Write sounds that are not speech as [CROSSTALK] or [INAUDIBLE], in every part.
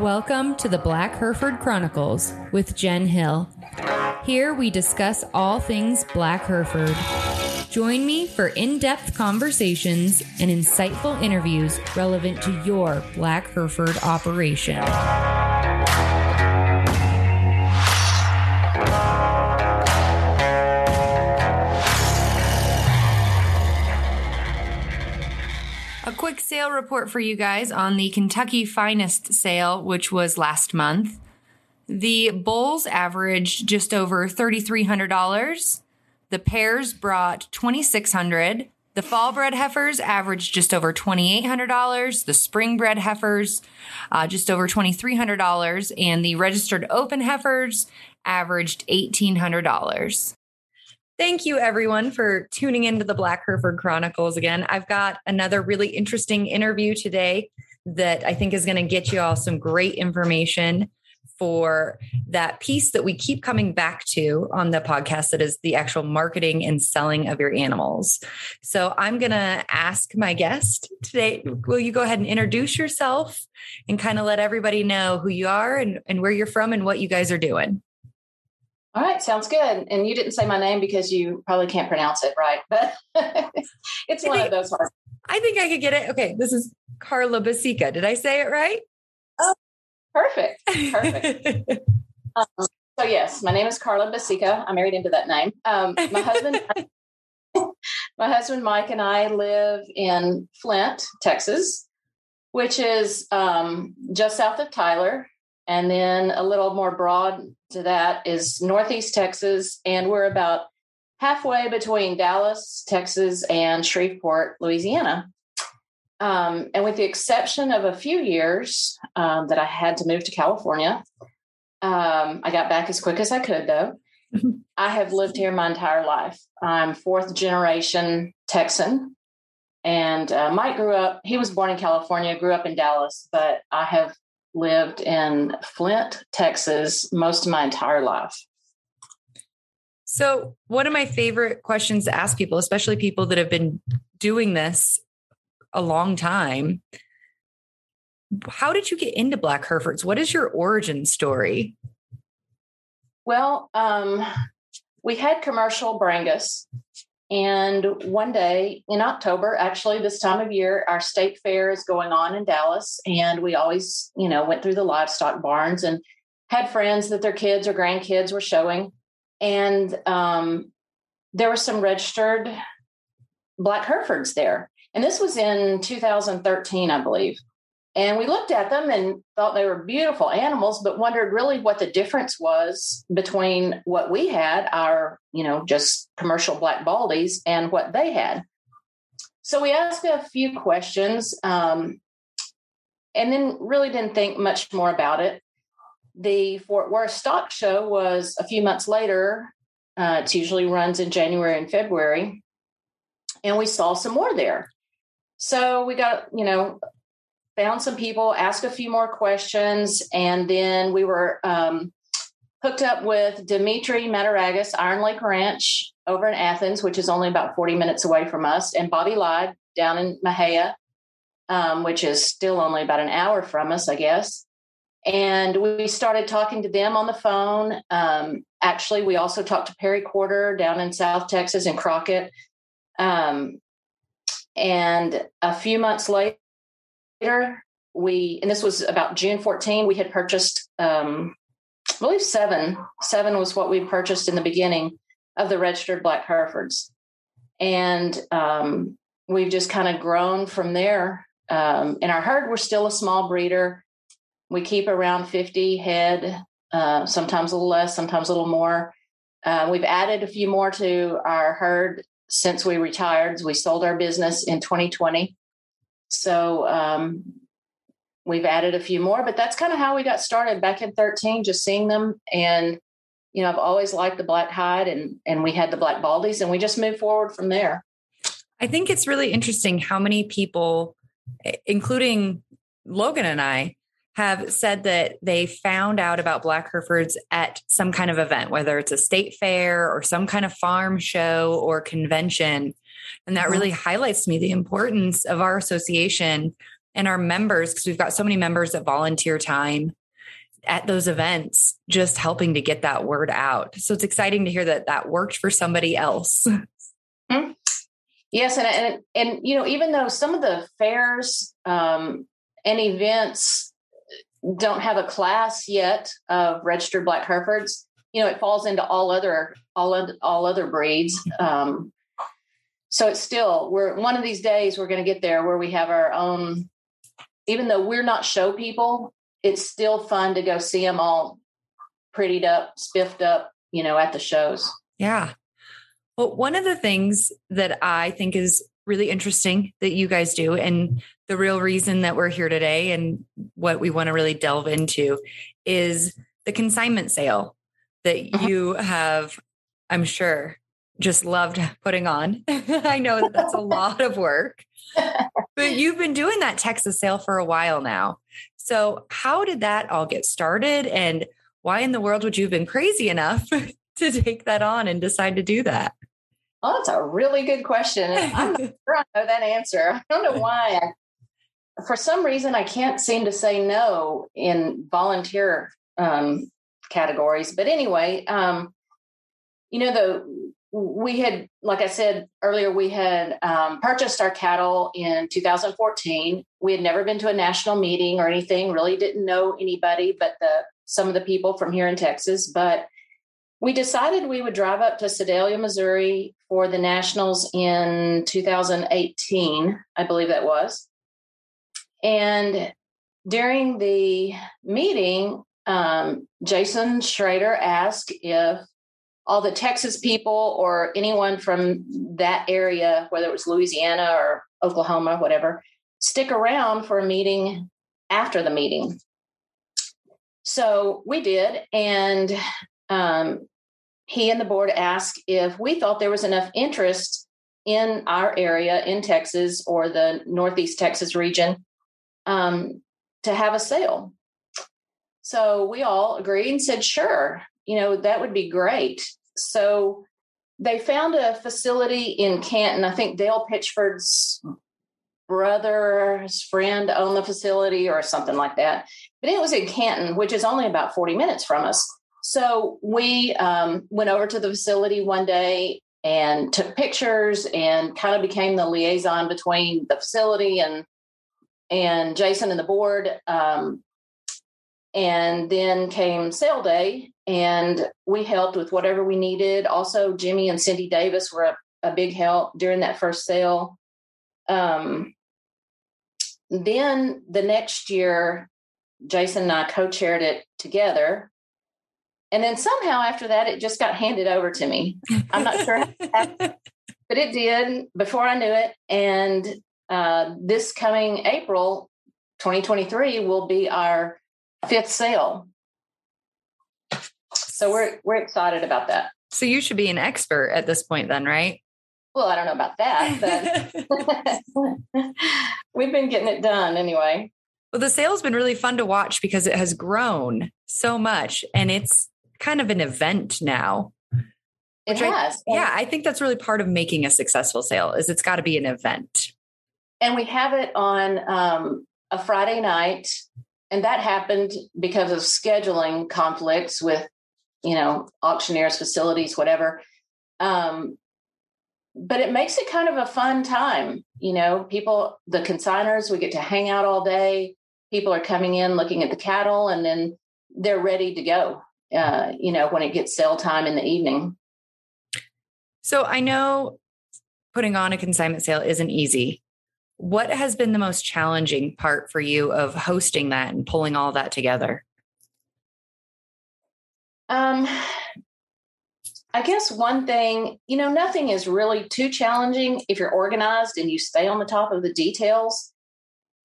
Welcome to the Black Hereford Chronicles with Jen Hill. Here we discuss all things Black Hereford. Join me for in depth conversations and insightful interviews relevant to your Black Hereford operation. Report for you guys on the Kentucky Finest sale, which was last month. The bulls averaged just over $3,300. The pairs brought 2600 The fall bred heifers averaged just over $2,800. The spring bred heifers, uh, just over $2,300. And the registered open heifers averaged $1,800. Thank you, everyone, for tuning into the Black Hereford Chronicles again. I've got another really interesting interview today that I think is going to get you all some great information for that piece that we keep coming back to on the podcast that is the actual marketing and selling of your animals. So I'm going to ask my guest today will you go ahead and introduce yourself and kind of let everybody know who you are and, and where you're from and what you guys are doing? All right, sounds good. And you didn't say my name because you probably can't pronounce it right, but [LAUGHS] it's one think, of those hard. I think I could get it. Okay, this is Carla Basica. Did I say it right? Oh, perfect. Perfect. [LAUGHS] um, so yes, my name is Carla Basica. I married into that name. Um, my husband, [LAUGHS] my husband Mike, and I live in Flint, Texas, which is um, just south of Tyler. And then a little more broad to that is Northeast Texas. And we're about halfway between Dallas, Texas, and Shreveport, Louisiana. Um, and with the exception of a few years um, that I had to move to California, um, I got back as quick as I could, though. [LAUGHS] I have lived here my entire life. I'm fourth generation Texan. And uh, Mike grew up, he was born in California, grew up in Dallas, but I have lived in Flint, Texas, most of my entire life. So, one of my favorite questions to ask people, especially people that have been doing this a long time, how did you get into Black Herefords? What is your origin story? Well, um, we had commercial Brangus and one day in October, actually, this time of year, our state fair is going on in Dallas. And we always, you know, went through the livestock barns and had friends that their kids or grandkids were showing. And um, there were some registered Black Herefords there. And this was in 2013, I believe. And we looked at them and thought they were beautiful animals, but wondered really what the difference was between what we had, our, you know, just commercial black baldies, and what they had. So we asked a few questions um, and then really didn't think much more about it. The Fort Worth Stock Show was a few months later. Uh, it usually runs in January and February. And we saw some more there. So we got, you know, found some people, asked a few more questions, and then we were um, hooked up with Dimitri Mataragis, Iron Lake Ranch over in Athens, which is only about 40 minutes away from us, and Bobby Lyde down in Mexia, um, which is still only about an hour from us, I guess. And we started talking to them on the phone. Um, actually, we also talked to Perry Quarter down in South Texas in Crockett. Um, and a few months later, later, we, and this was about June 14, we had purchased, um, I believe seven. Seven was what we purchased in the beginning of the registered Black Herefords. And um, we've just kind of grown from there. Um, in our herd, we're still a small breeder. We keep around 50 head, uh, sometimes a little less, sometimes a little more. Uh, we've added a few more to our herd since we retired. We sold our business in 2020. So um, we've added a few more, but that's kind of how we got started back in 13, just seeing them. And, you know, I've always liked the black hide and, and we had the black baldies and we just moved forward from there. I think it's really interesting how many people, including Logan and I, have said that they found out about Black Herefords at some kind of event, whether it's a state fair or some kind of farm show or convention. And that really highlights to me the importance of our association and our members, because we've got so many members that volunteer time at those events, just helping to get that word out. So it's exciting to hear that that worked for somebody else. Mm-hmm. Yes, and, and and you know, even though some of the fairs um, and events don't have a class yet of registered black Herefords, you know, it falls into all other all all other breeds. Um, so it's still we're one of these days we're going to get there where we have our own. Even though we're not show people, it's still fun to go see them all prettied up, spiffed up, you know, at the shows. Yeah. Well, one of the things that I think is really interesting that you guys do, and the real reason that we're here today and what we want to really delve into is the consignment sale that mm-hmm. you have, I'm sure, just loved putting on. [LAUGHS] I know that that's a [LAUGHS] lot of work, but you've been doing that Texas sale for a while now. So, how did that all get started? And why in the world would you have been crazy enough [LAUGHS] to take that on and decide to do that? Oh, that's a really good question. I'm not sure I know that answer. I don't know why. I, for some reason, I can't seem to say no in volunteer um, categories. But anyway, um, you know, the we had, like I said earlier, we had um, purchased our cattle in 2014. We had never been to a national meeting or anything. Really didn't know anybody, but the some of the people from here in Texas. But we decided we would drive up to Sedalia, Missouri for the Nationals in 2018, I believe that was. And during the meeting, um, Jason Schrader asked if all the Texas people or anyone from that area, whether it was Louisiana or Oklahoma, whatever, stick around for a meeting after the meeting. So we did. And um, he and the board asked if we thought there was enough interest in our area in Texas or the Northeast Texas region um, to have a sale. So we all agreed and said, sure, you know, that would be great. So they found a facility in Canton. I think Dale Pitchford's brother's friend owned the facility or something like that. But it was in Canton, which is only about 40 minutes from us. So we um, went over to the facility one day and took pictures and kind of became the liaison between the facility and and Jason and the board. Um, and then came sale day, and we helped with whatever we needed. Also, Jimmy and Cindy Davis were a, a big help during that first sale. Um, then the next year, Jason and I co chaired it together. And then somehow after that, it just got handed over to me. I'm not sure, [LAUGHS] but it did before I knew it. And uh, this coming April 2023 will be our fifth sale. So we're we're excited about that. So you should be an expert at this point then, right? Well, I don't know about that, but [LAUGHS] [LAUGHS] we've been getting it done anyway. Well, the sale's been really fun to watch because it has grown so much and it's kind of an event now. It has. I, yeah, I think that's really part of making a successful sale is it's got to be an event. And we have it on um, a Friday night and that happened because of scheduling conflicts with you know auctioneers facilities whatever. Um, but it makes it kind of a fun time you know people the consigners we get to hang out all day. People are coming in looking at the cattle and then they're ready to go uh, you know when it gets sale time in the evening. So i know putting on a consignment sale isn't easy what has been the most challenging part for you of hosting that and pulling all that together? Um, I guess one thing, you know, nothing is really too challenging if you're organized and you stay on the top of the details.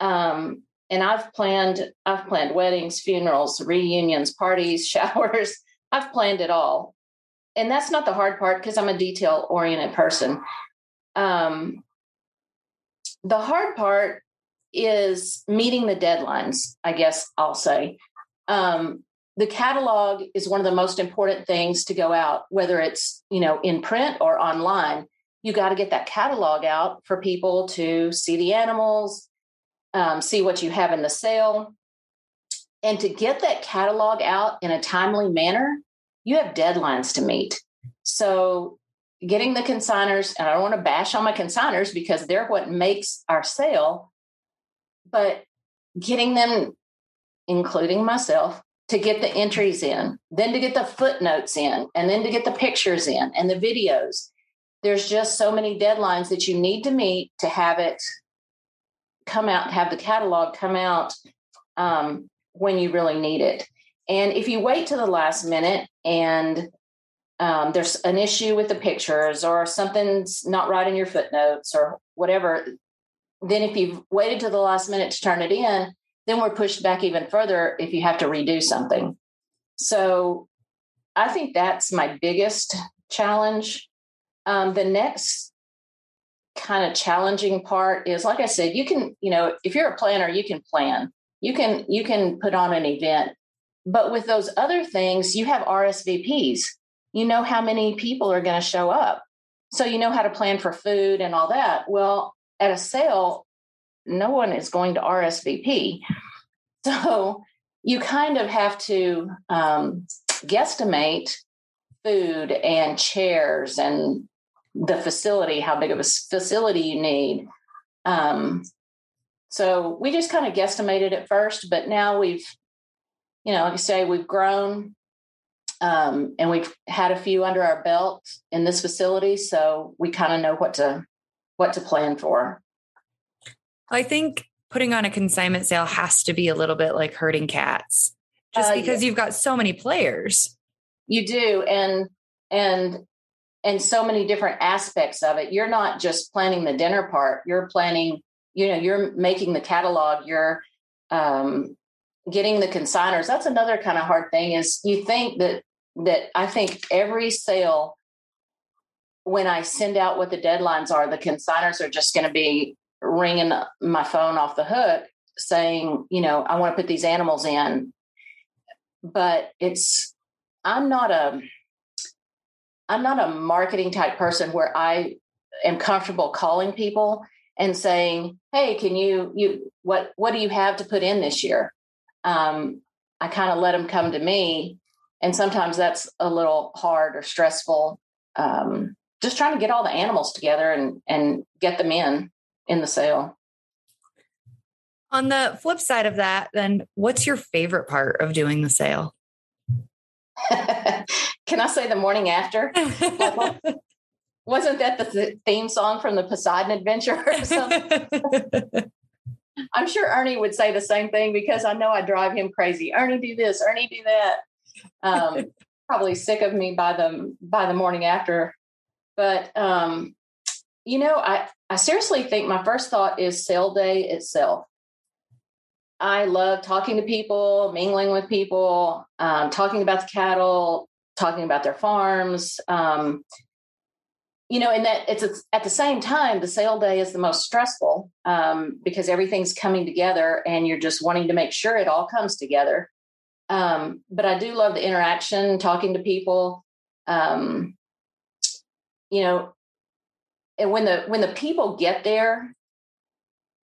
Um, and I've planned, I've planned weddings, funerals, reunions, parties, [LAUGHS] showers. I've planned it all. And that's not the hard part because I'm a detail oriented person. Um, the hard part is meeting the deadlines, I guess I'll say. Um, the catalog is one of the most important things to go out, whether it's, you know, in print or online. You got to get that catalog out for people to see the animals, um, see what you have in the sale. And to get that catalog out in a timely manner, you have deadlines to meet. So getting the consigners, and I don't want to bash on my consigners because they're what makes our sale, but getting them, including myself, to get the entries in, then to get the footnotes in, and then to get the pictures in and the videos. There's just so many deadlines that you need to meet to have it come out, have the catalog come out um, when you really need it. And if you wait to the last minute and um, there's an issue with the pictures or something's not right in your footnotes or whatever, then if you've waited to the last minute to turn it in, then we're pushed back even further if you have to redo something. So I think that's my biggest challenge. Um, the next kind of challenging part is like I said, you can, you know, if you're a planner, you can plan. You can you can put on an event. But with those other things, you have RSVPs. You know how many people are going to show up. So you know how to plan for food and all that. Well, at a sale, no one is going to RSVP. [LAUGHS] So you kind of have to um, guesstimate food and chairs and the facility, how big of a facility you need. Um, so we just kind of guesstimated at first, but now we've, you know, like I say, we've grown um, and we've had a few under our belt in this facility, so we kind of know what to what to plan for. I think putting on a consignment sale has to be a little bit like herding cats just uh, because yeah. you've got so many players you do and and and so many different aspects of it you're not just planning the dinner part you're planning you know you're making the catalog you're um, getting the consigners that's another kind of hard thing is you think that that i think every sale when i send out what the deadlines are the consigners are just going to be ringing my phone off the hook saying, you know, I want to put these animals in. But it's, I'm not a, I'm not a marketing type person where I am comfortable calling people and saying, "Hey, can you you what what do you have to put in this year?" Um, I kind of let them come to me, and sometimes that's a little hard or stressful. Um, just trying to get all the animals together and and get them in in the sale. On the flip side of that, then what's your favorite part of doing the sale? [LAUGHS] Can I say the morning after? [LAUGHS] Wasn't that the theme song from the Poseidon Adventure or something? [LAUGHS] I'm sure Ernie would say the same thing because I know I drive him crazy. Ernie, do this. Ernie, do that. Um, [LAUGHS] probably sick of me by the by the morning after. But um, you know, I, I seriously think my first thought is sale day itself. I love talking to people, mingling with people, um, talking about the cattle, talking about their farms. Um, you know, and that it's at the same time, the sale day is the most stressful um, because everything's coming together and you're just wanting to make sure it all comes together. Um, but I do love the interaction, talking to people. Um, you know, and when the when the people get there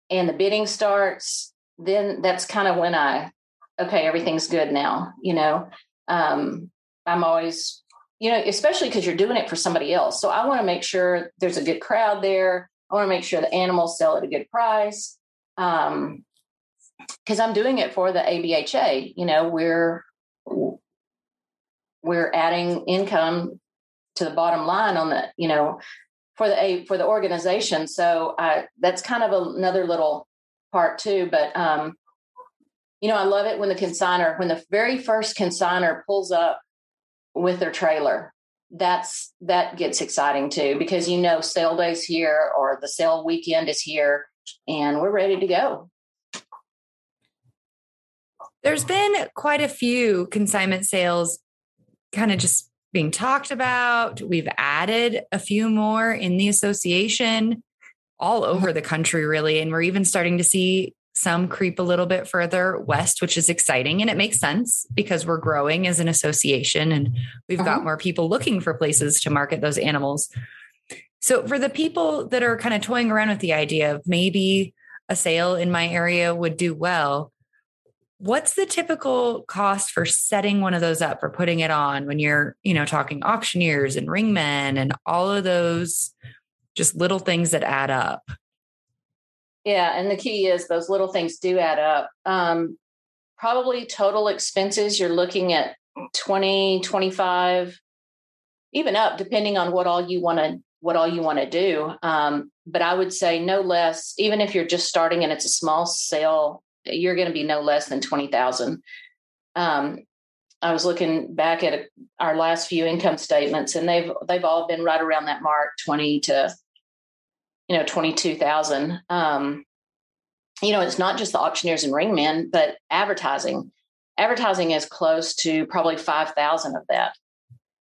and the bidding starts then that's kind of when i okay everything's good now you know um, i'm always you know especially because you're doing it for somebody else so i want to make sure there's a good crowd there i want to make sure the animals sell at a good price um because i'm doing it for the abha you know we're we're adding income to the bottom line on the you know for the a for the organization. So I, that's kind of another little part too. But um, you know, I love it when the consigner, when the very first consigner pulls up with their trailer. That's that gets exciting too because you know sale days here or the sale weekend is here and we're ready to go. There's been quite a few consignment sales kind of just being talked about. We've added a few more in the association all mm-hmm. over the country, really. And we're even starting to see some creep a little bit further west, which is exciting. And it makes sense because we're growing as an association and we've uh-huh. got more people looking for places to market those animals. So, for the people that are kind of toying around with the idea of maybe a sale in my area would do well. What's the typical cost for setting one of those up for putting it on when you're, you know, talking auctioneers and ringmen and all of those just little things that add up? Yeah, and the key is those little things do add up. Um, probably total expenses you're looking at 20, 25, even up depending on what all you want to what all you want to do. Um, but I would say no less, even if you're just starting and it's a small sale, you're going to be no less than 20,000. Um, I was looking back at our last few income statements and they've, they've all been right around that mark, 20 to, you know, 22,000. Um, you know, it's not just the auctioneers and ringmen, but advertising. Advertising is close to probably 5,000 of that.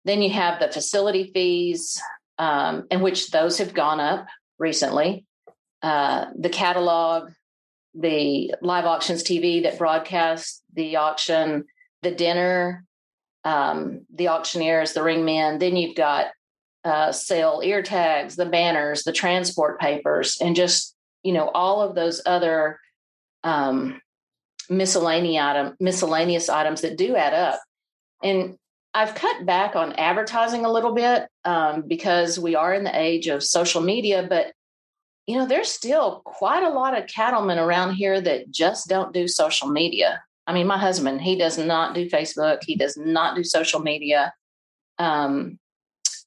Then you have the facility fees, um, in which those have gone up recently. Uh, the catalog, the live auctions TV that broadcasts the auction, the dinner, um, the auctioneers, the ringmen. Then you've got uh, sale ear tags, the banners, the transport papers, and just you know all of those other um, miscellaneous item miscellaneous items that do add up. And I've cut back on advertising a little bit um, because we are in the age of social media, but you know, there's still quite a lot of cattlemen around here that just don't do social media. I mean, my husband, he does not do Facebook, he does not do social media. Um,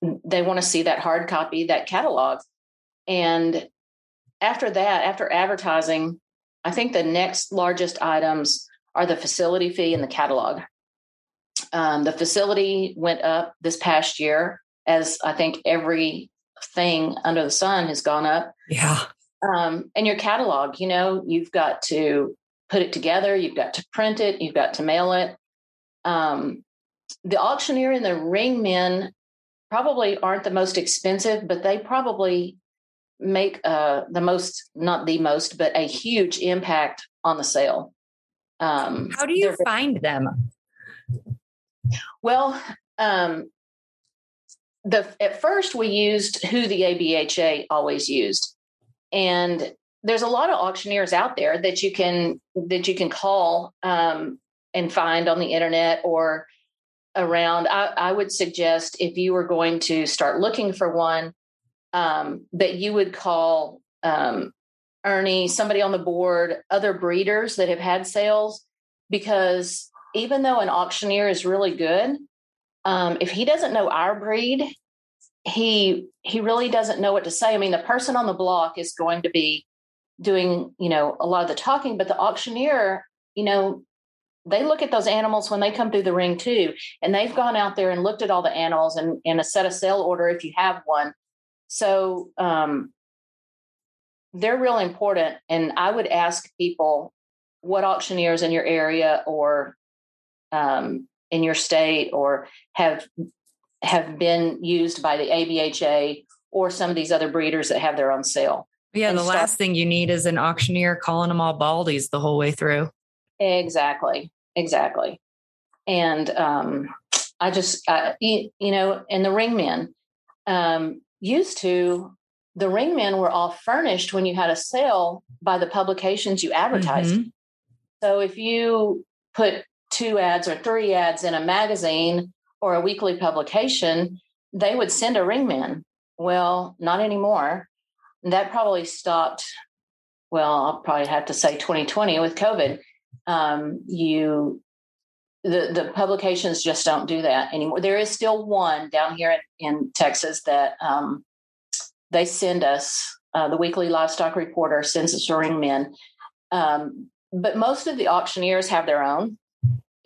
they want to see that hard copy, that catalog. And after that, after advertising, I think the next largest items are the facility fee and the catalog. Um, the facility went up this past year, as I think everything under the sun has gone up. Yeah. Um, and your catalog, you know, you've got to put it together, you've got to print it, you've got to mail it. Um, the auctioneer and the ringmen probably aren't the most expensive, but they probably make uh, the most, not the most, but a huge impact on the sale. Um, How do you find them? Well, um, the at first we used who the ABHA always used, and there's a lot of auctioneers out there that you can that you can call um, and find on the internet or around. I, I, would suggest if you were going to start looking for one, um, that you would call um, Ernie, somebody on the board, other breeders that have had sales, because even though an auctioneer is really good, um, if he doesn't know our breed, he he really doesn't know what to say. I mean, the person on the block is going to be doing you know a lot of the talking, but the auctioneer, you know, they look at those animals when they come through the ring too, and they've gone out there and looked at all the animals and and a set a sale order if you have one. So um, they're real important, and I would ask people what auctioneers in your area or um, in your state or have have been used by the ABHA or some of these other breeders that have their own sale. Yeah, the start- last thing you need is an auctioneer calling them all baldies the whole way through. Exactly, exactly. And um, I just, uh, you, you, know, and the ringmen um, used to, the ring men were all furnished when you had a sale by the publications you advertised. Mm-hmm. So if you put two ads or three ads in a magazine or a weekly publication, they would send a ringman. Well, not anymore. That probably stopped. Well, I'll probably have to say 2020 with COVID. Um, you, the the publications just don't do that anymore. There is still one down here in, in Texas that um, they send us. Uh, the weekly livestock reporter sends us a ringman. Um, but most of the auctioneers have their own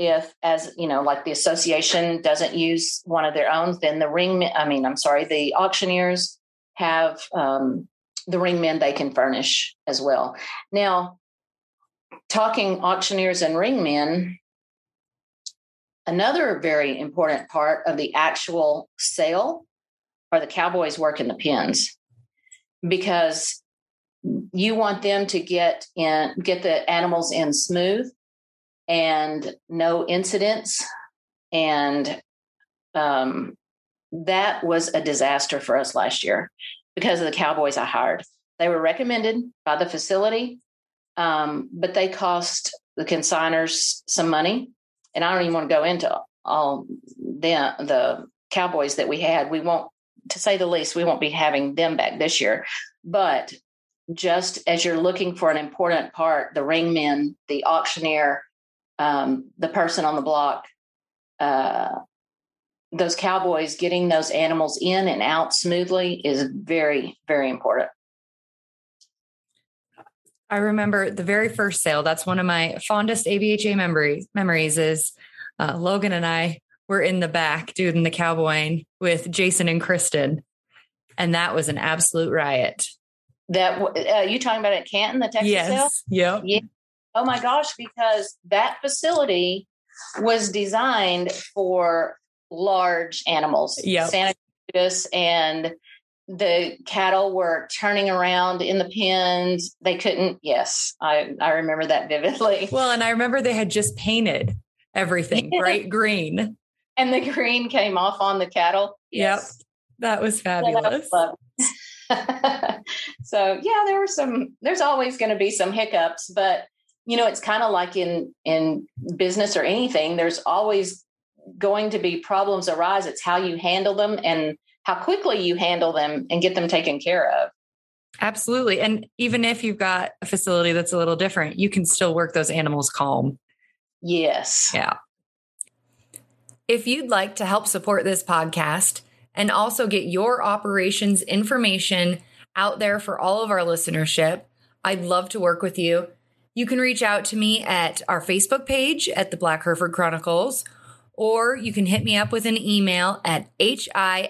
if as you know like the association doesn't use one of their own then the ring i mean i'm sorry the auctioneers have um, the ring men they can furnish as well now talking auctioneers and ring men another very important part of the actual sale are the cowboys work in the pens because you want them to get in get the animals in smooth and no incidents. And um, that was a disaster for us last year because of the cowboys I hired. They were recommended by the facility. Um, but they cost the consigners some money. And I don't even want to go into all the, the cowboys that we had. We won't, to say the least, we won't be having them back this year. But just as you're looking for an important part, the ringmen, the auctioneer, um, the person on the block, uh, those cowboys getting those animals in and out smoothly is very, very important. I remember the very first sale. That's one of my fondest ABHA memories. Memories is uh, Logan and I were in the back doing the cowboying with Jason and Kristen, and that was an absolute riot. That uh, you talking about at Canton, the Texas yes. sale? Yep. Yeah. Oh my gosh, because that facility was designed for large animals. Yeah. Santa Cruz and the cattle were turning around in the pens. They couldn't. Yes, I I remember that vividly. Well, and I remember they had just painted everything yeah. [LAUGHS] bright green, and the green came off on the cattle. Yes. Yep, that was fabulous. [LAUGHS] so yeah, there were some. There's always going to be some hiccups, but you know, it's kind of like in in business or anything. There's always going to be problems arise. It's how you handle them and how quickly you handle them and get them taken care of. Absolutely. And even if you've got a facility that's a little different, you can still work those animals calm. Yes. Yeah. If you'd like to help support this podcast and also get your operations information out there for all of our listenership, I'd love to work with you. You can reach out to me at our Facebook page at the Black Hereford Chronicles or you can hit me up with an email at H-I-S-L-A-S-H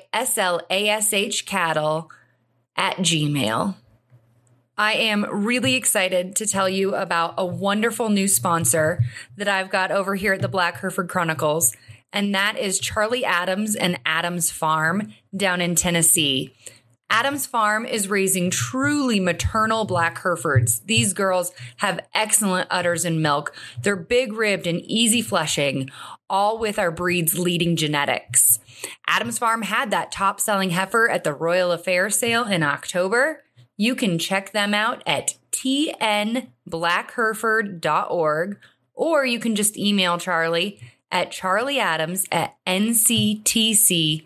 cattle at gmail. I am really excited to tell you about a wonderful new sponsor that I've got over here at the Black Hereford Chronicles, and that is Charlie Adams and Adams Farm down in Tennessee. Adams Farm is raising truly maternal black Herefords. These girls have excellent udders and milk. They're big ribbed and easy fleshing, all with our breed's leading genetics. Adams Farm had that top selling heifer at the Royal Affair sale in October. You can check them out at tnblackhereford.org or you can just email Charlie at charlieadams at nctc.com.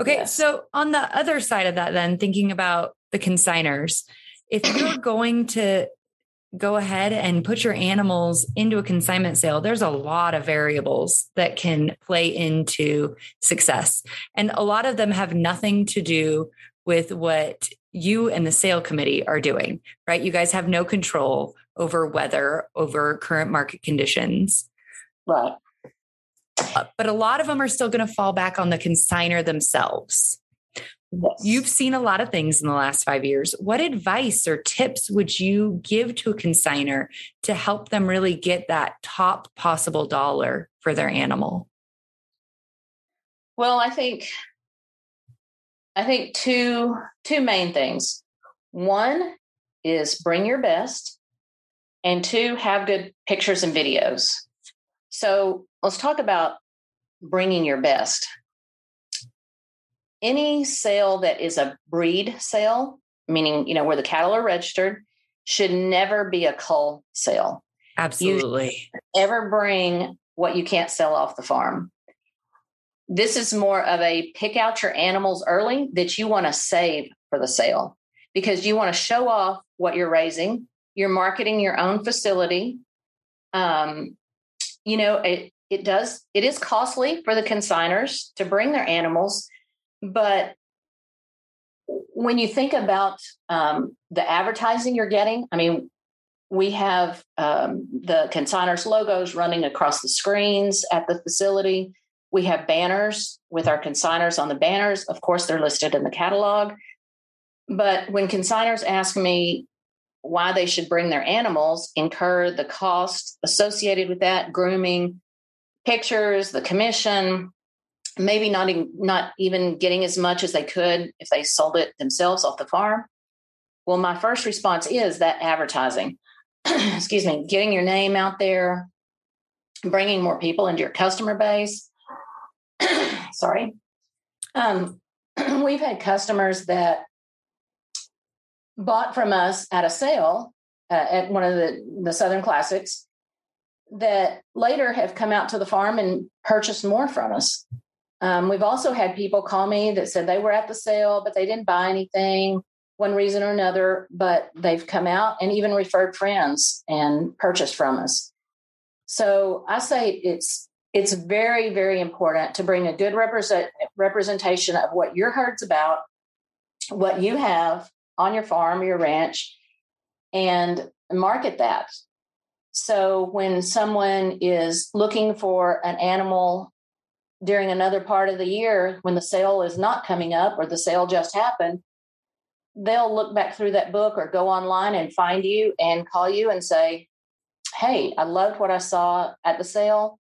Okay, yes. so on the other side of that, then thinking about the consigners, if you're [CLEARS THROAT] going to go ahead and put your animals into a consignment sale, there's a lot of variables that can play into success. And a lot of them have nothing to do with what you and the sale committee are doing, right? You guys have no control over weather, over current market conditions. Right. Uh, but a lot of them are still going to fall back on the consigner themselves. Yes. You've seen a lot of things in the last five years. What advice or tips would you give to a consigner to help them really get that top possible dollar for their animal? Well, I think I think two two main things. One is bring your best, and two have good pictures and videos. So let's talk about bringing your best. Any sale that is a breed sale, meaning you know where the cattle are registered, should never be a cull sale. Absolutely. ever bring what you can't sell off the farm. This is more of a pick out your animals early that you want to save for the sale because you want to show off what you're raising. You're marketing your own facility. Um, you know, it, it does it is costly for the consigners to bring their animals but when you think about um, the advertising you're getting i mean we have um, the consigners logos running across the screens at the facility. We have banners with our consigners on the banners. Of course they're listed in the catalog. But when consigners ask me why they should bring their animals incur the cost associated with that grooming pictures, the commission, maybe not even, not even getting as much as they could if they sold it themselves off the farm. Well, my first response is that advertising. [CLEARS THROAT] Excuse me, getting your name out there, bringing more people into your customer base. [CLEARS THROAT] Sorry. Um, [CLEARS THROAT] we've had customers that bought from us at a sale uh, at one of the, the Southern Classics that later have come out to the farm and purchased more from us. Um, we've also had people call me that said they were at the sale, but they didn't buy anything, one reason or another, but they've come out and even referred friends and purchased from us. So I say it's it's very, very important to bring a good represent, representation of what your herd's about, what you have on your farm, your ranch, and market that. So when someone is looking for an animal during another part of the year when the sale is not coming up or the sale just happened, they'll look back through that book or go online and find you and call you and say, Hey, I loved what I saw at the sale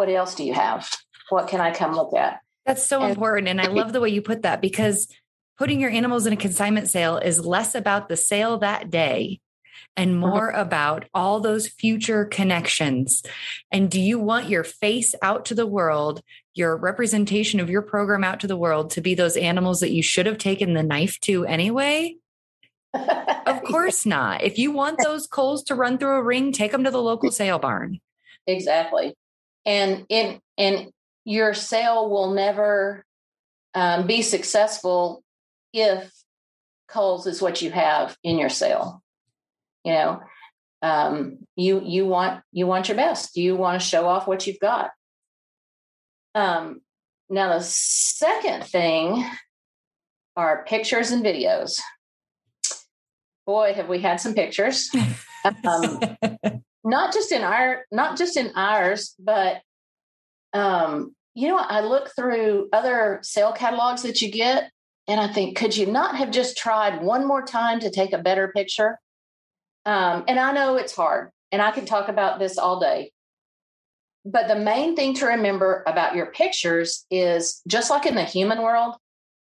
what else do you have? What can I come look at? That's so and- important. And I love the way you put that because putting your animals in a consignment sale is less about the sale that day and uh-huh. more about all those future connections. And do you want your face out to the world, your representation of your program out to the world to be those animals that you should have taken the knife to anyway? of [LAUGHS] course not. If you want [LAUGHS] those culls to run through a ring, take them to the local sale barn. Exactly and in and your sale will never um, be successful if culls is what you have in your sale. You know, um, you you want you want your best. You want to show off what you've got. Um, now the second thing are pictures and videos. Boy, have we had some pictures. um, [LAUGHS] not just in our not just in ours but um you know i look through other sale catalogs that you get and i think could you not have just tried one more time to take a better picture um and i know it's hard and i can talk about this all day but the main thing to remember about your pictures is just like in the human world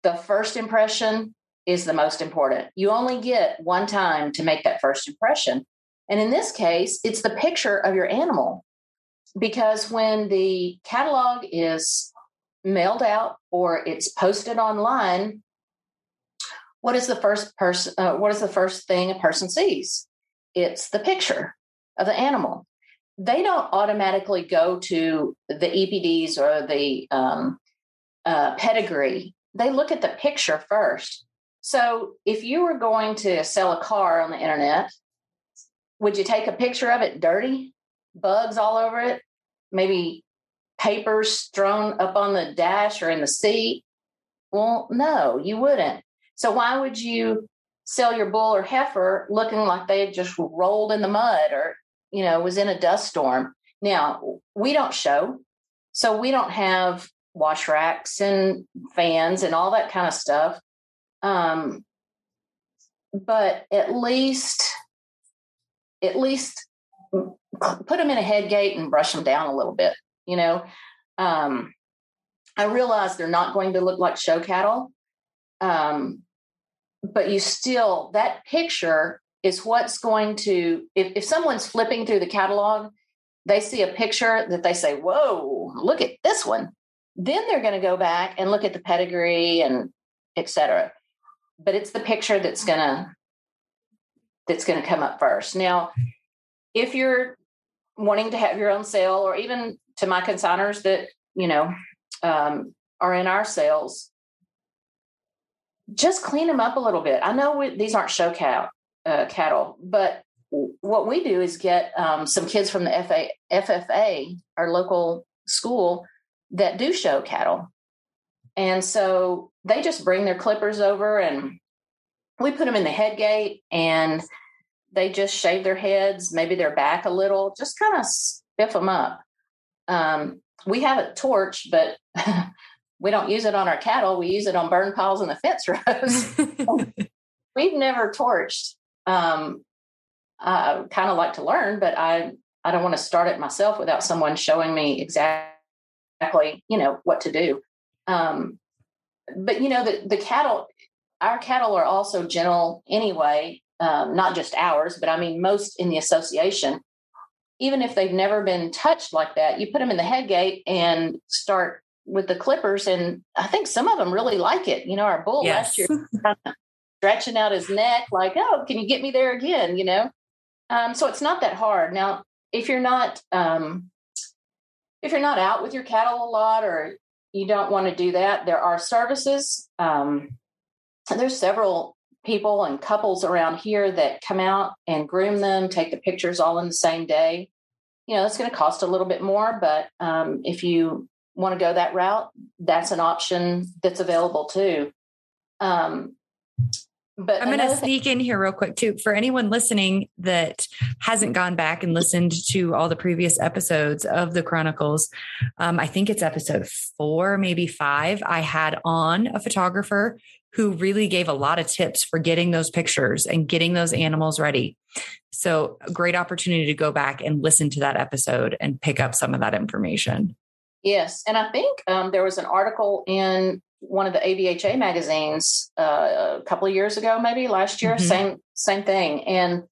the first impression is the most important you only get one time to make that first impression and in this case, it's the picture of your animal. Because when the catalog is mailed out or it's posted online, what is the first person uh, what is the first thing a person sees? It's the picture of the animal. They don't automatically go to the EPDs or the um, uh, pedigree. They look at the picture first. So if you were going to sell a car on the internet would you take a picture of it dirty, bugs all over it, maybe papers strewn up on the dash or in the seat? Well, no, you wouldn't. So why would you sell your bull or heifer looking like they had just rolled in the mud or, you know, was in a dust storm? Now, we don't show. So we don't have wash racks and fans and all that kind of stuff. Um, but at least at least put them in a head gate and brush them down a little bit. You know, um, I realize they're not going to look like show cattle, um, but you still that picture is what's going to if, if someone's flipping through the catalog they see a picture that they say whoa look at this one then they're going to go back and look at the pedigree and etc but it's the picture that's going to that's going to come up first. Now, if you're wanting to have your own sale, or even to my consigners that you know um, are in our sales, just clean them up a little bit. I know we, these aren't show cow, uh, cattle, but what we do is get um, some kids from the FA, FFA, our local school, that do show cattle. And so they just bring their clippers over and we put them in the head gate and they just shave their heads, maybe their back a little, just kind of spiff them up. Um, we have a torch, but [LAUGHS] we don't use it on our cattle. We use it on burn piles in the fence rows. [LAUGHS] [LAUGHS] We've never torched. Um, I kind of like to learn, but I I don't want to start it myself without someone showing me exactly, you know, what to do. Um, but you know, the the cattle our cattle are also gentle anyway, um, not just ours, but I mean, most in the association. Even if they've never been touched like that, you put them in the head gate and start with the clippers. And I think some of them really like it. You know, our bull yes. last year stretching out his neck, like, oh, can you get me there again? You know? Um, so it's not that hard. Now, if you're not um, if you're not out with your cattle a lot or you don't want to do that, there are services. Um, there's several people and couples around here that come out and groom them, take the pictures all in the same day. You know, it's going to cost a little bit more, but um, if you want to go that route, that's an option that's available too. Um, but I'm going to sneak in here real quick too. For anyone listening that hasn't gone back and listened to all the previous episodes of the Chronicles, um, I think it's episode four, maybe five. I had on a photographer who really gave a lot of tips for getting those pictures and getting those animals ready. So, great opportunity to go back and listen to that episode and pick up some of that information. Yes. And I think um, there was an article in one of the ABHA magazines uh, a couple of years ago, maybe last year, mm-hmm. same same thing. And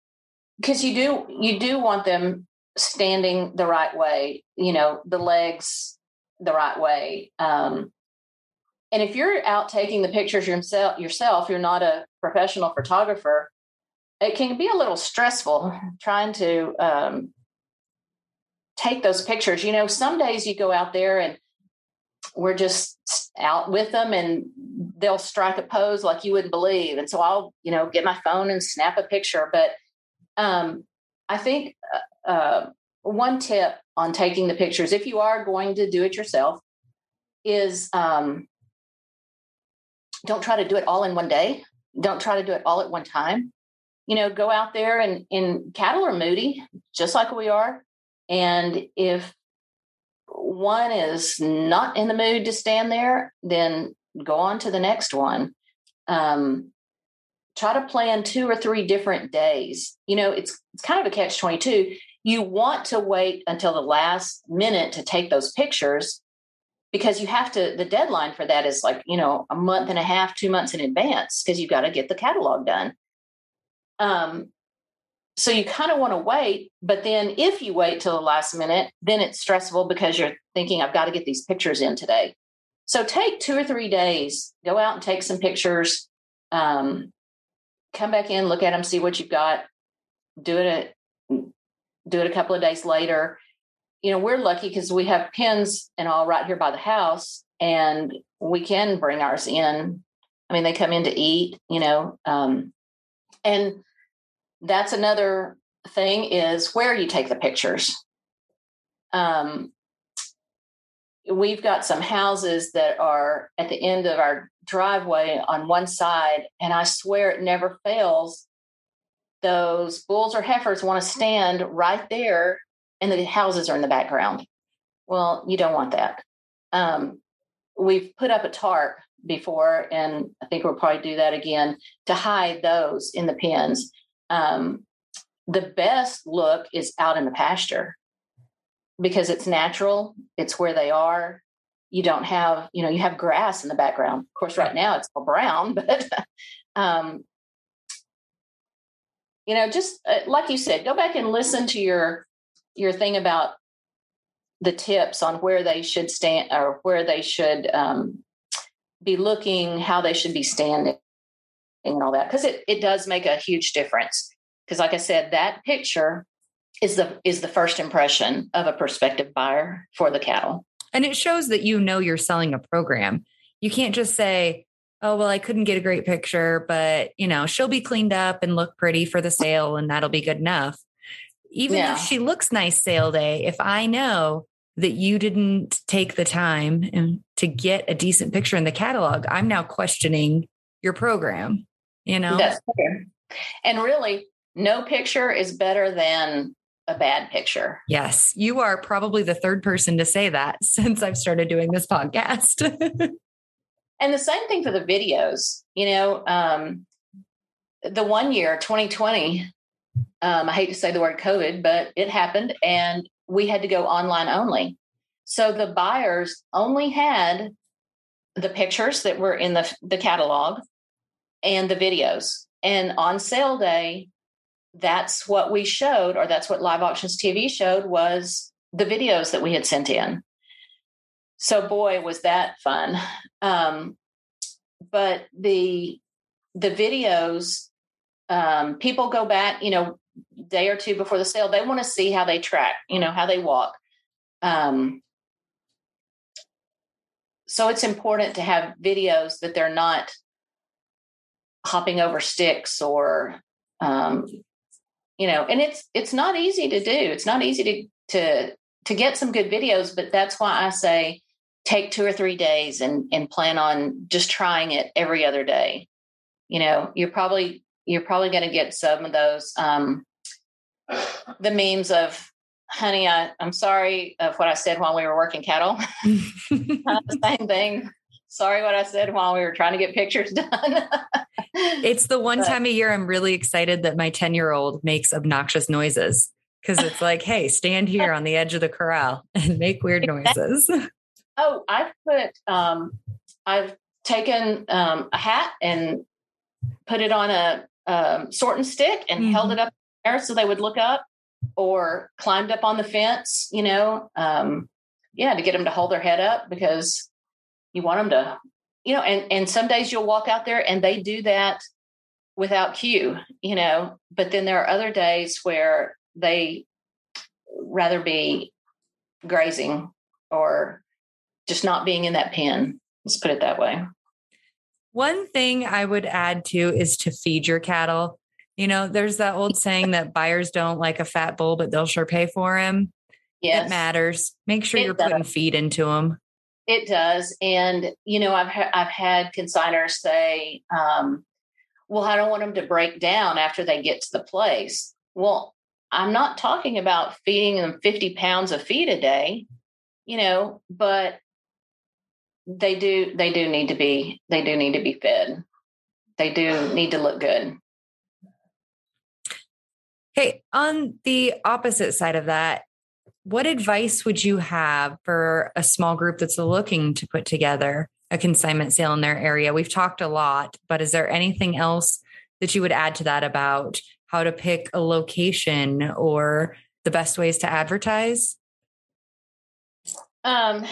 because you do you do want them standing the right way, you know, the legs the right way. Um, and if you're out taking the pictures yourself, yourself, you're not a professional photographer. It can be a little stressful trying to um, take those pictures. You know, some days you go out there and we're just out with them and they'll strike a pose like you wouldn't believe. And so I'll, you know, get my phone and snap a picture. But um, I think uh, uh, one tip on taking the pictures, if you are going to do it yourself, is um, don't try to do it all in one day. Don't try to do it all at one time. You know, go out there and, and cattle are moody, just like we are. And if one is not in the mood to stand there, then go on to the next one. Um, try to plan two or three different days. You know, it's it's kind of a catch 22. You want to wait until the last minute to take those pictures because you have to the deadline for that is like, you know, a month and a half, 2 months in advance because you've got to get the catalog done. Um so you kind of want to wait, but then if you wait till the last minute, then it's stressful because you're thinking, I've got to get these pictures in today. So take two or three days, go out and take some pictures, um, come back in, look at them, see what you've got, do it a, do it a couple of days later. You know, we're lucky because we have pens and all right here by the house, and we can bring ours in. I mean, they come in to eat, you know, um, and that's another thing is where you take the pictures. Um, we've got some houses that are at the end of our driveway on one side, and I swear it never fails. Those bulls or heifers want to stand right there, and the houses are in the background. Well, you don't want that. Um, we've put up a tarp before, and I think we'll probably do that again to hide those in the pens um, the best look is out in the pasture because it's natural, it's where they are. You don't have, you know, you have grass in the background. Of course, right now it's all brown, [LAUGHS] but um, you know, just uh, like you said, go back and listen to your your thing about the tips on where they should stand or where they should um, be looking, how they should be standing and all that because it, it does make a huge difference. Because like i said that picture is the is the first impression of a prospective buyer for the cattle. And it shows that you know you're selling a program. You can't just say oh well i couldn't get a great picture but you know she'll be cleaned up and look pretty for the sale and that'll be good enough. Even yeah. if she looks nice sale day if i know that you didn't take the time and to get a decent picture in the catalog i'm now questioning your program you know? that's fair and really no picture is better than a bad picture. Yes you are probably the third person to say that [LAUGHS] since i've started doing this podcast. [LAUGHS] And the same thing for the videos you know um, the one year 2020 um, i hate to say the word covid but it happened and we had to go online only. So the buyers only had the pictures that were in the, the catalog and the videos. And on sale day, that's what we showed, or that's what Live Auctions TV showed was the videos that we had sent in. So boy, was that fun. Um, but the the videos, um, people go back, you know, day or two before the sale, they want to see how they track, you know, how they walk. Um, so it's important to have videos that they're not hopping over sticks or um, you know and it's it's not easy to do. It's not easy to to to get some good videos but that's why i say take two or three days and and plan on just trying it every other day. You know you're probably you're probably going to get some of those um the memes of honey I, i'm sorry of what i said while we were working cattle. [LAUGHS] The same thing sorry what i said while we were trying to get pictures [LAUGHS] done it's the one but, time a year I'm really excited that my 10 year old makes obnoxious noises because it's like, hey, stand [LAUGHS] here on the edge of the corral and make weird noises. [LAUGHS] Oh, I've put, um, I've taken um, a hat and put it on a um, sorting stick and mm-hmm. held it up there so they would look up or climbed up on the fence, you know, um, yeah, to get them to hold their head up because you want them to you know, and and some days you'll walk out there and they do that without cue, you know, but then there are other days where they rather be grazing or just not being in that pen. Let's put it that way. One thing I would add to is to feed your cattle. You know, there's that old saying that buyers don't like a fat bull, but they'll sure pay for him. Yes. It matters. Make sure it you're does. putting feed into them. It does, and you know, I've ha- I've had consigners say, um, "Well, I don't want them to break down after they get to the place." Well, I'm not talking about feeding them 50 pounds of feed a day, you know, but they do they do need to be they do need to be fed. They do need to look good. Hey, on the opposite side of that, what advice would you have for a small group that's looking to put together a consignment sale in their area? We've talked a lot, but is there anything else that you would add to that about how to pick a location or the best ways to advertise? Um,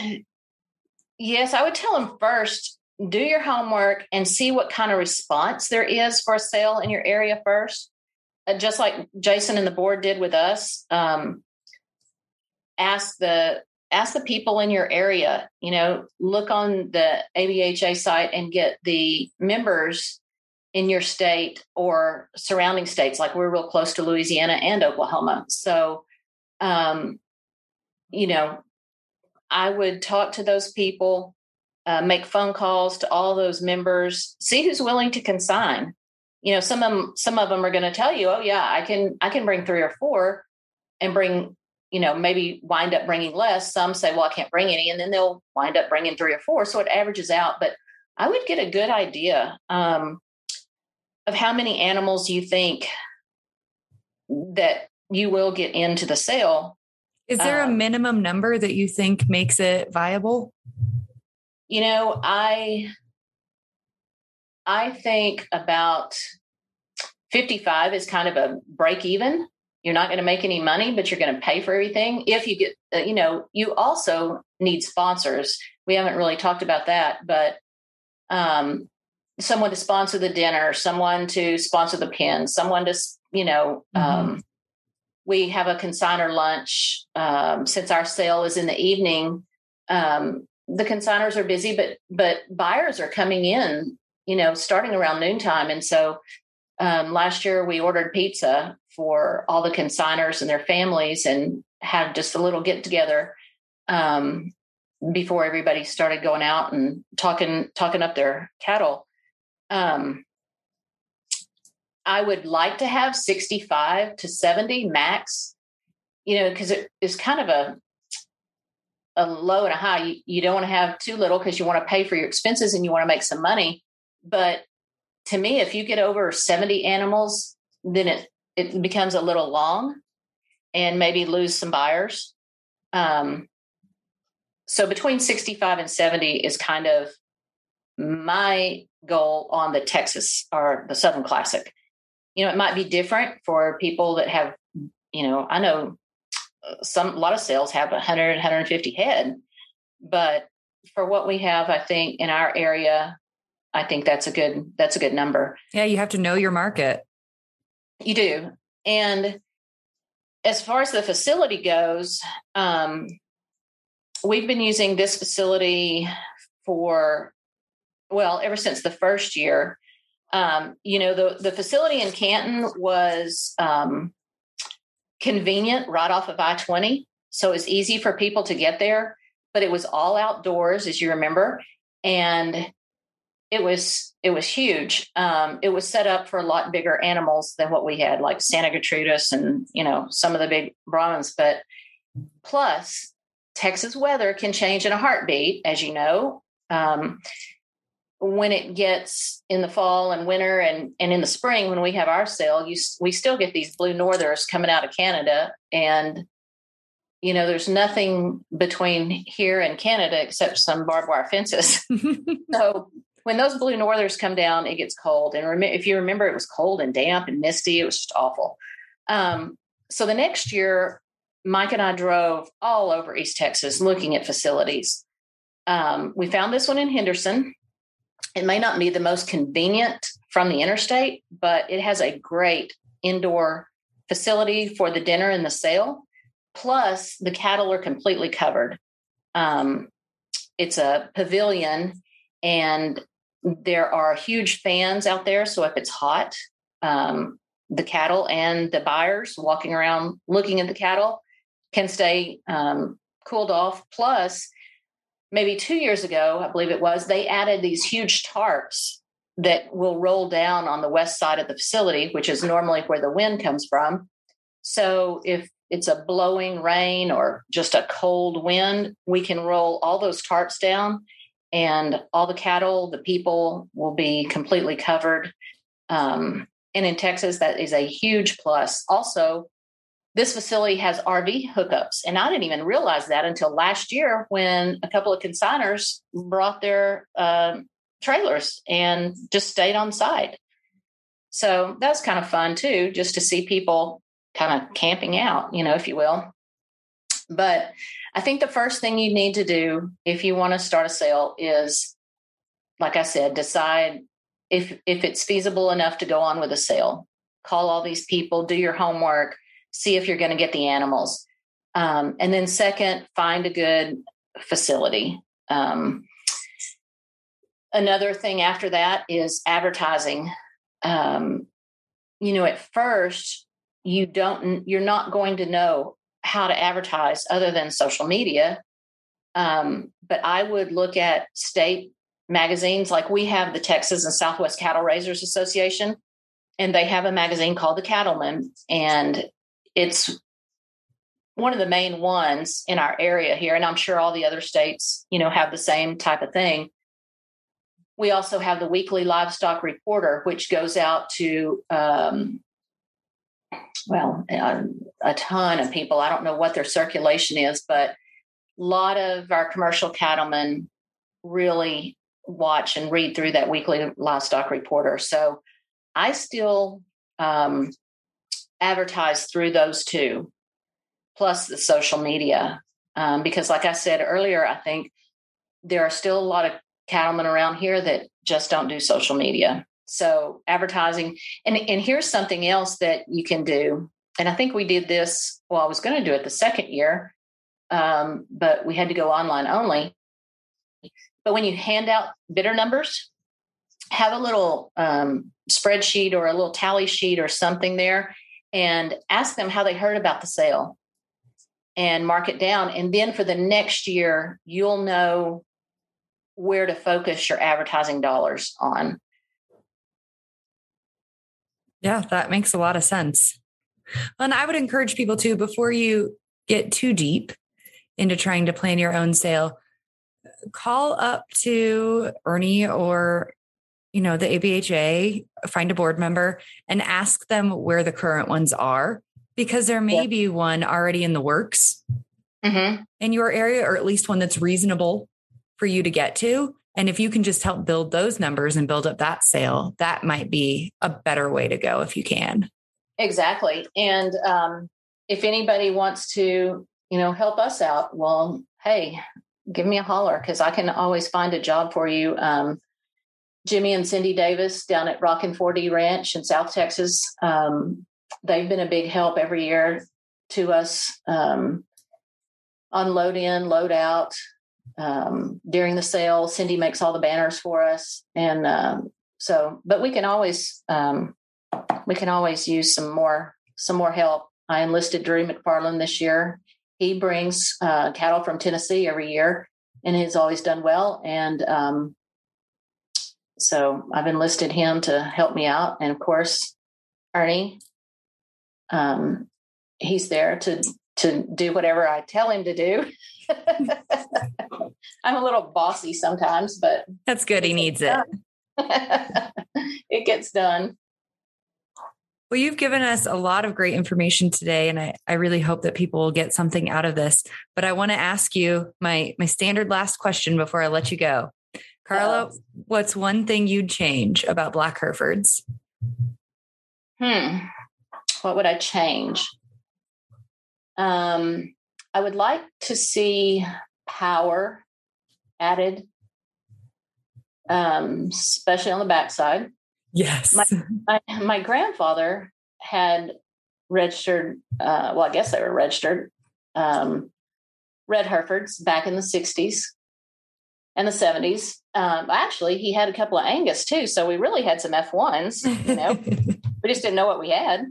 yes, I would tell them first do your homework and see what kind of response there is for a sale in your area first. Uh, just like Jason and the board did with us. Um, ask the ask the people in your area you know look on the abha site and get the members in your state or surrounding states like we're real close to louisiana and oklahoma. So um you know i would talk to those people uh, make phone calls to all those members see who's willing to consign. You know some of them some of them are going to tell you oh yeah i can i can bring three or four and bring you know, maybe wind up bringing less. Some say, well, I can't bring any, and then they'll wind up bringing three or four. So it averages out. But I would get a good idea um, of how many animals you think that you will get into the sale. Is there um, a minimum number that you think makes it viable? You know, I I think about 55 is kind of a break even you're not going to make any money but you're going to pay for everything. If you get uh, you know you also need sponsors. We haven't really talked about that but um, someone to sponsor the dinner someone to sponsor the pen someone to you know mm-hmm. um, we have a consigner lunch um, since our sale is in the evening. Um, the consigners are busy but but buyers are coming in you know starting around noontime. And so um, last year we ordered pizza for all the consigners and their families and had just a little get together um, before everybody started going out and talking talking up their cattle. Um, I would like to have 65 to 70 max, you know, because it is kind of a a low and a high. You, you don't want to have too little because you want to pay for your expenses and you want to make some money. But to me, if you get over 70 animals, then it it becomes a little long and maybe lose some buyers. Um, so between 65 and 70 is kind of my goal on the Texas or the Southern Classic. You know, it might be different for people that have, you know, I know uh, some, a lot of sales have 100, 150 head, but for what we have, I think in our area, I think that's a good that's a good number. Yeah, you have to know your market. You do. And as far as the facility goes, um, we've been using this facility for well ever since the first year. Um, you know, the the facility in Canton was um, convenient right off of I twenty, so it's easy for people to get there. But it was all outdoors, as you remember, and it was it was huge. Um, it was set up for a lot bigger animals than what we had, like Santa Gertrudis and you know some of the big Brahmins. But plus, Texas weather can change in a heartbeat, as you know. Um, when it gets in the fall and winter and, and in the spring when we have our sale you we still get these blue northers coming out of canada and you know there's nothing between here and canada except some barbed wire fences [LAUGHS] so when those blue northers come down it gets cold and rem- if you remember it was cold and damp and misty it was just awful um, so the next year mike and i drove all over east texas looking at facilities um, we found this one in henderson it may not be the most convenient from the interstate, but it has a great indoor facility for the dinner and the sale. Plus, the cattle are completely covered. Um, it's a pavilion, and there are huge fans out there. So if it's hot, um, the cattle and the buyers walking around looking at the cattle can stay um, cooled off. Plus, maybe two years ago, I believe it was, they added these huge tarps that will roll down on the west side of the facility, which is normally where the wind comes from. So if it's a blowing rain or just a cold wind, we can roll all those tarps down and all the cattle, the people will be completely covered. Um, and in Texas, that is a huge plus. Also, this facility has RV hookups. And I didn't even realize that until last year when a couple of consigners brought their uh, trailers and just stayed on site. So that's kind of fun too, just to see people kind of camping out, you know, if you will. But I think the first thing you need to do if you want to start a sale is, like I said, decide if if it's feasible enough to go on with a sale. Call all these people, do your homework, see if you're going to get the animals. Um, and then, second, find a good facility. Um, another thing after that is advertising. Um, you know, at first, you don't, you're not going to know how to advertise other than social media. Um, but I would look at state magazines like we have the Texas and Southwest Cattle Raisers Association, and they have a magazine called The Cattleman. And it's one of the main ones in our area here and i'm sure all the other states you know have the same type of thing we also have the weekly livestock reporter which goes out to um, well a, ton of people i don't know what their circulation is but a lot of our commercial cattlemen really watch and read through that weekly livestock reporter so i still um, advertise through those two, plus the social media. Um, because, like I said earlier, I think there are still a lot of cattlemen around here that just don't do social media. So, advertising, and, and here's something else that you can do. And I think we did this, well, I was going to do it the second year, um, but we had to go online only. But when you hand out bidder numbers, have a little um, spreadsheet or a little tally sheet or something there and ask them how they heard about the sale and mark it down. And then for the next year, you'll know where to focus your advertising dollars on. Yeah, that makes a lot of sense. And I would encourage people to, before you get too deep into trying to plan your own sale, call up to Ernie or you know, the ABHA, find a board member and ask them where the current ones are because there may be one already in the works mm-hmm. in your area, or at least one that's reasonable for you to get to. And if you can just help build those numbers and build up that sale, that might be a better way to go if you can. Exactly. And um, if anybody wants to, you know, help us out, well, hey, give me a holler because I can always find a job for you. Um, Jimmy and Cindy Davis down at Rockin' 4D Ranch in South Texas. Um, they've been a big help every year to us um, on load in, load out. Um, during the sale, Cindy makes all the banners for us, and um, so. But we can always um, we can always use some more some more help. I enlisted Drew McFarland this year. He brings uh, cattle from Tennessee every year, and he's always done well. And um, so I've enlisted him to help me out. And of course, Ernie, um, he's there to to do whatever I tell him to do. [LAUGHS] I'm a little bossy sometimes, but that's good. He needs it. [LAUGHS] it gets done. Well, you've given us a lot of great information today, and I, I really hope that people will get something out of this. But I want to ask you my my standard last question before I let you go. Carla, what's one thing you'd change about Black Herefords? Hmm. What would I change? Um, I would like to see power added, um, especially on the backside. Yes. My, [LAUGHS] my, my grandfather had registered, uh, well, I guess they were registered, um, red Herefords back in the 60s and the 70s. Um, actually, he had a couple of Angus too. So we really had some F1s, you know, [LAUGHS] we just didn't know what we had.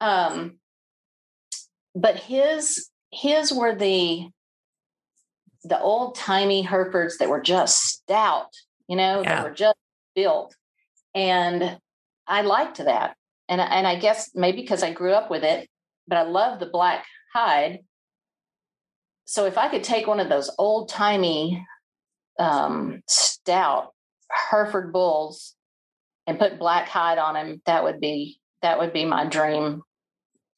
Um, but his, his were the, the old timey Herefords that were just stout, you know, yeah. that were just built. And I liked that. And, and I guess maybe because I grew up with it, but I love the black hide. So if I could take one of those old timey um, stout Hereford bulls and put black hide on him, that would be that would be my dream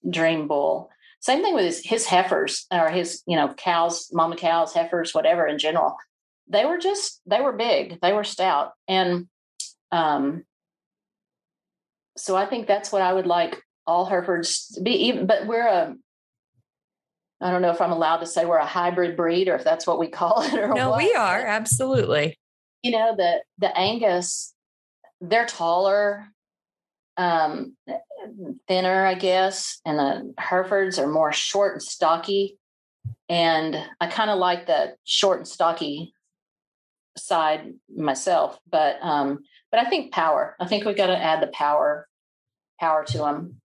dream bull. Same thing with his, his heifers or his you know cows, mama cows, heifers, whatever in general. They were just they were big, they were stout, and um, so I think that's what I would like all Herefords to be. Even, but we're a I don't know if I'm allowed to say we're a hybrid breed or if that's what we call [LAUGHS] it or no, what. we are absolutely. You know the the Angus, they're taller, um, thinner, I guess, and the Herefords are more short and stocky. And I kind of like the short and stocky side myself, but um, but I think power. I think we got to add the power power to them.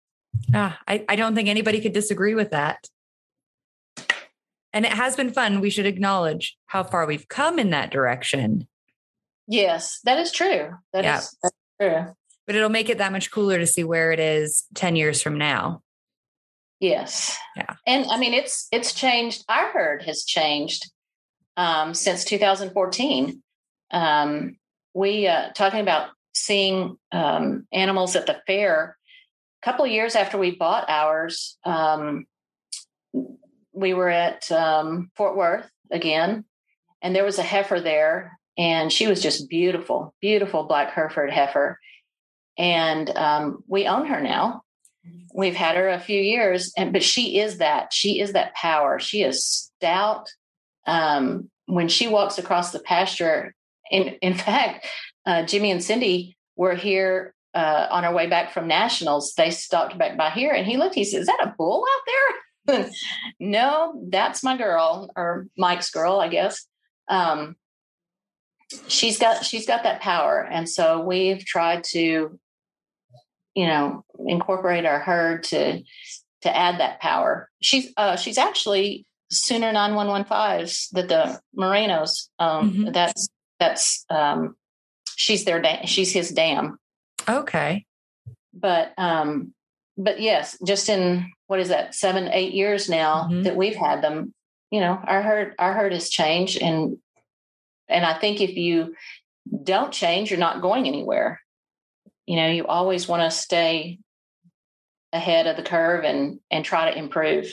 Ah, I, I don't think anybody could disagree with that. And it has been fun. We should acknowledge how far we've come in that direction. Yes, that is true. That yeah. is that's true. But it'll make it that much cooler to see where it is 10 years from now. Yes. Yeah. And I mean it's it's changed. Our herd has changed um, since 2014. Um, we uh, talking about seeing um, animals at the fair. A couple of years after we bought ours, um, we were at um, Fort Worth again, and there was a heifer there, and she was just beautiful, beautiful black Hereford heifer. And um, we own her now. We've had her a few years, and but she is that. She is that power. She is stout. Um, when she walks across the pasture, in in [LAUGHS] fact, uh, Jimmy and Cindy were here uh, on our way back from nationals. They stopped back by here, and he looked. He said, "Is that a bull out there?" [LAUGHS] no, that's my girl or Mike's girl, I guess. Um, she's got she's got that power, and so we've tried to, you know, incorporate our herd to to add that power. She's uh, she's actually Sooner nine one one fives that the Morenos. Um, mm-hmm. That's that's um, she's their da- she's his dam. Okay, but um, but yes, just in what is that seven eight years now mm-hmm. that we've had them you know our herd our herd has changed and and i think if you don't change you're not going anywhere you know you always want to stay ahead of the curve and and try to improve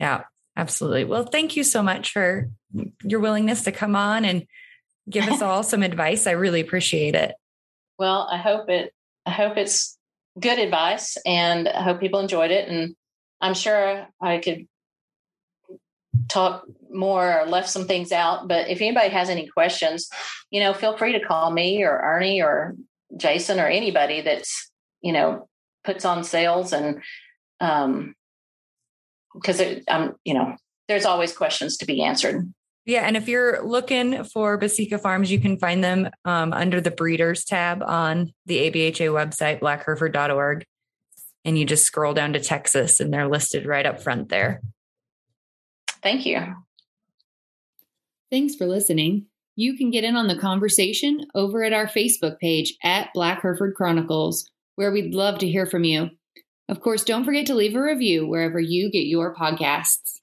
yeah absolutely well thank you so much for your willingness to come on and give us [LAUGHS] all some advice i really appreciate it well i hope it i hope it's good advice and I hope people enjoyed it. And I'm sure I could talk more or left some things out. But if anybody has any questions, you know, feel free to call me or Ernie or Jason or anybody that's, you know, puts on sales and um because I'm, you know, there's always questions to be answered. Yeah, and if you're looking for Basica Farms, you can find them um, under the breeders tab on the ABHA website, blackhereford.org. And you just scroll down to Texas and they're listed right up front there. Thank you. Thanks for listening. You can get in on the conversation over at our Facebook page at Black Hereford Chronicles, where we'd love to hear from you. Of course, don't forget to leave a review wherever you get your podcasts.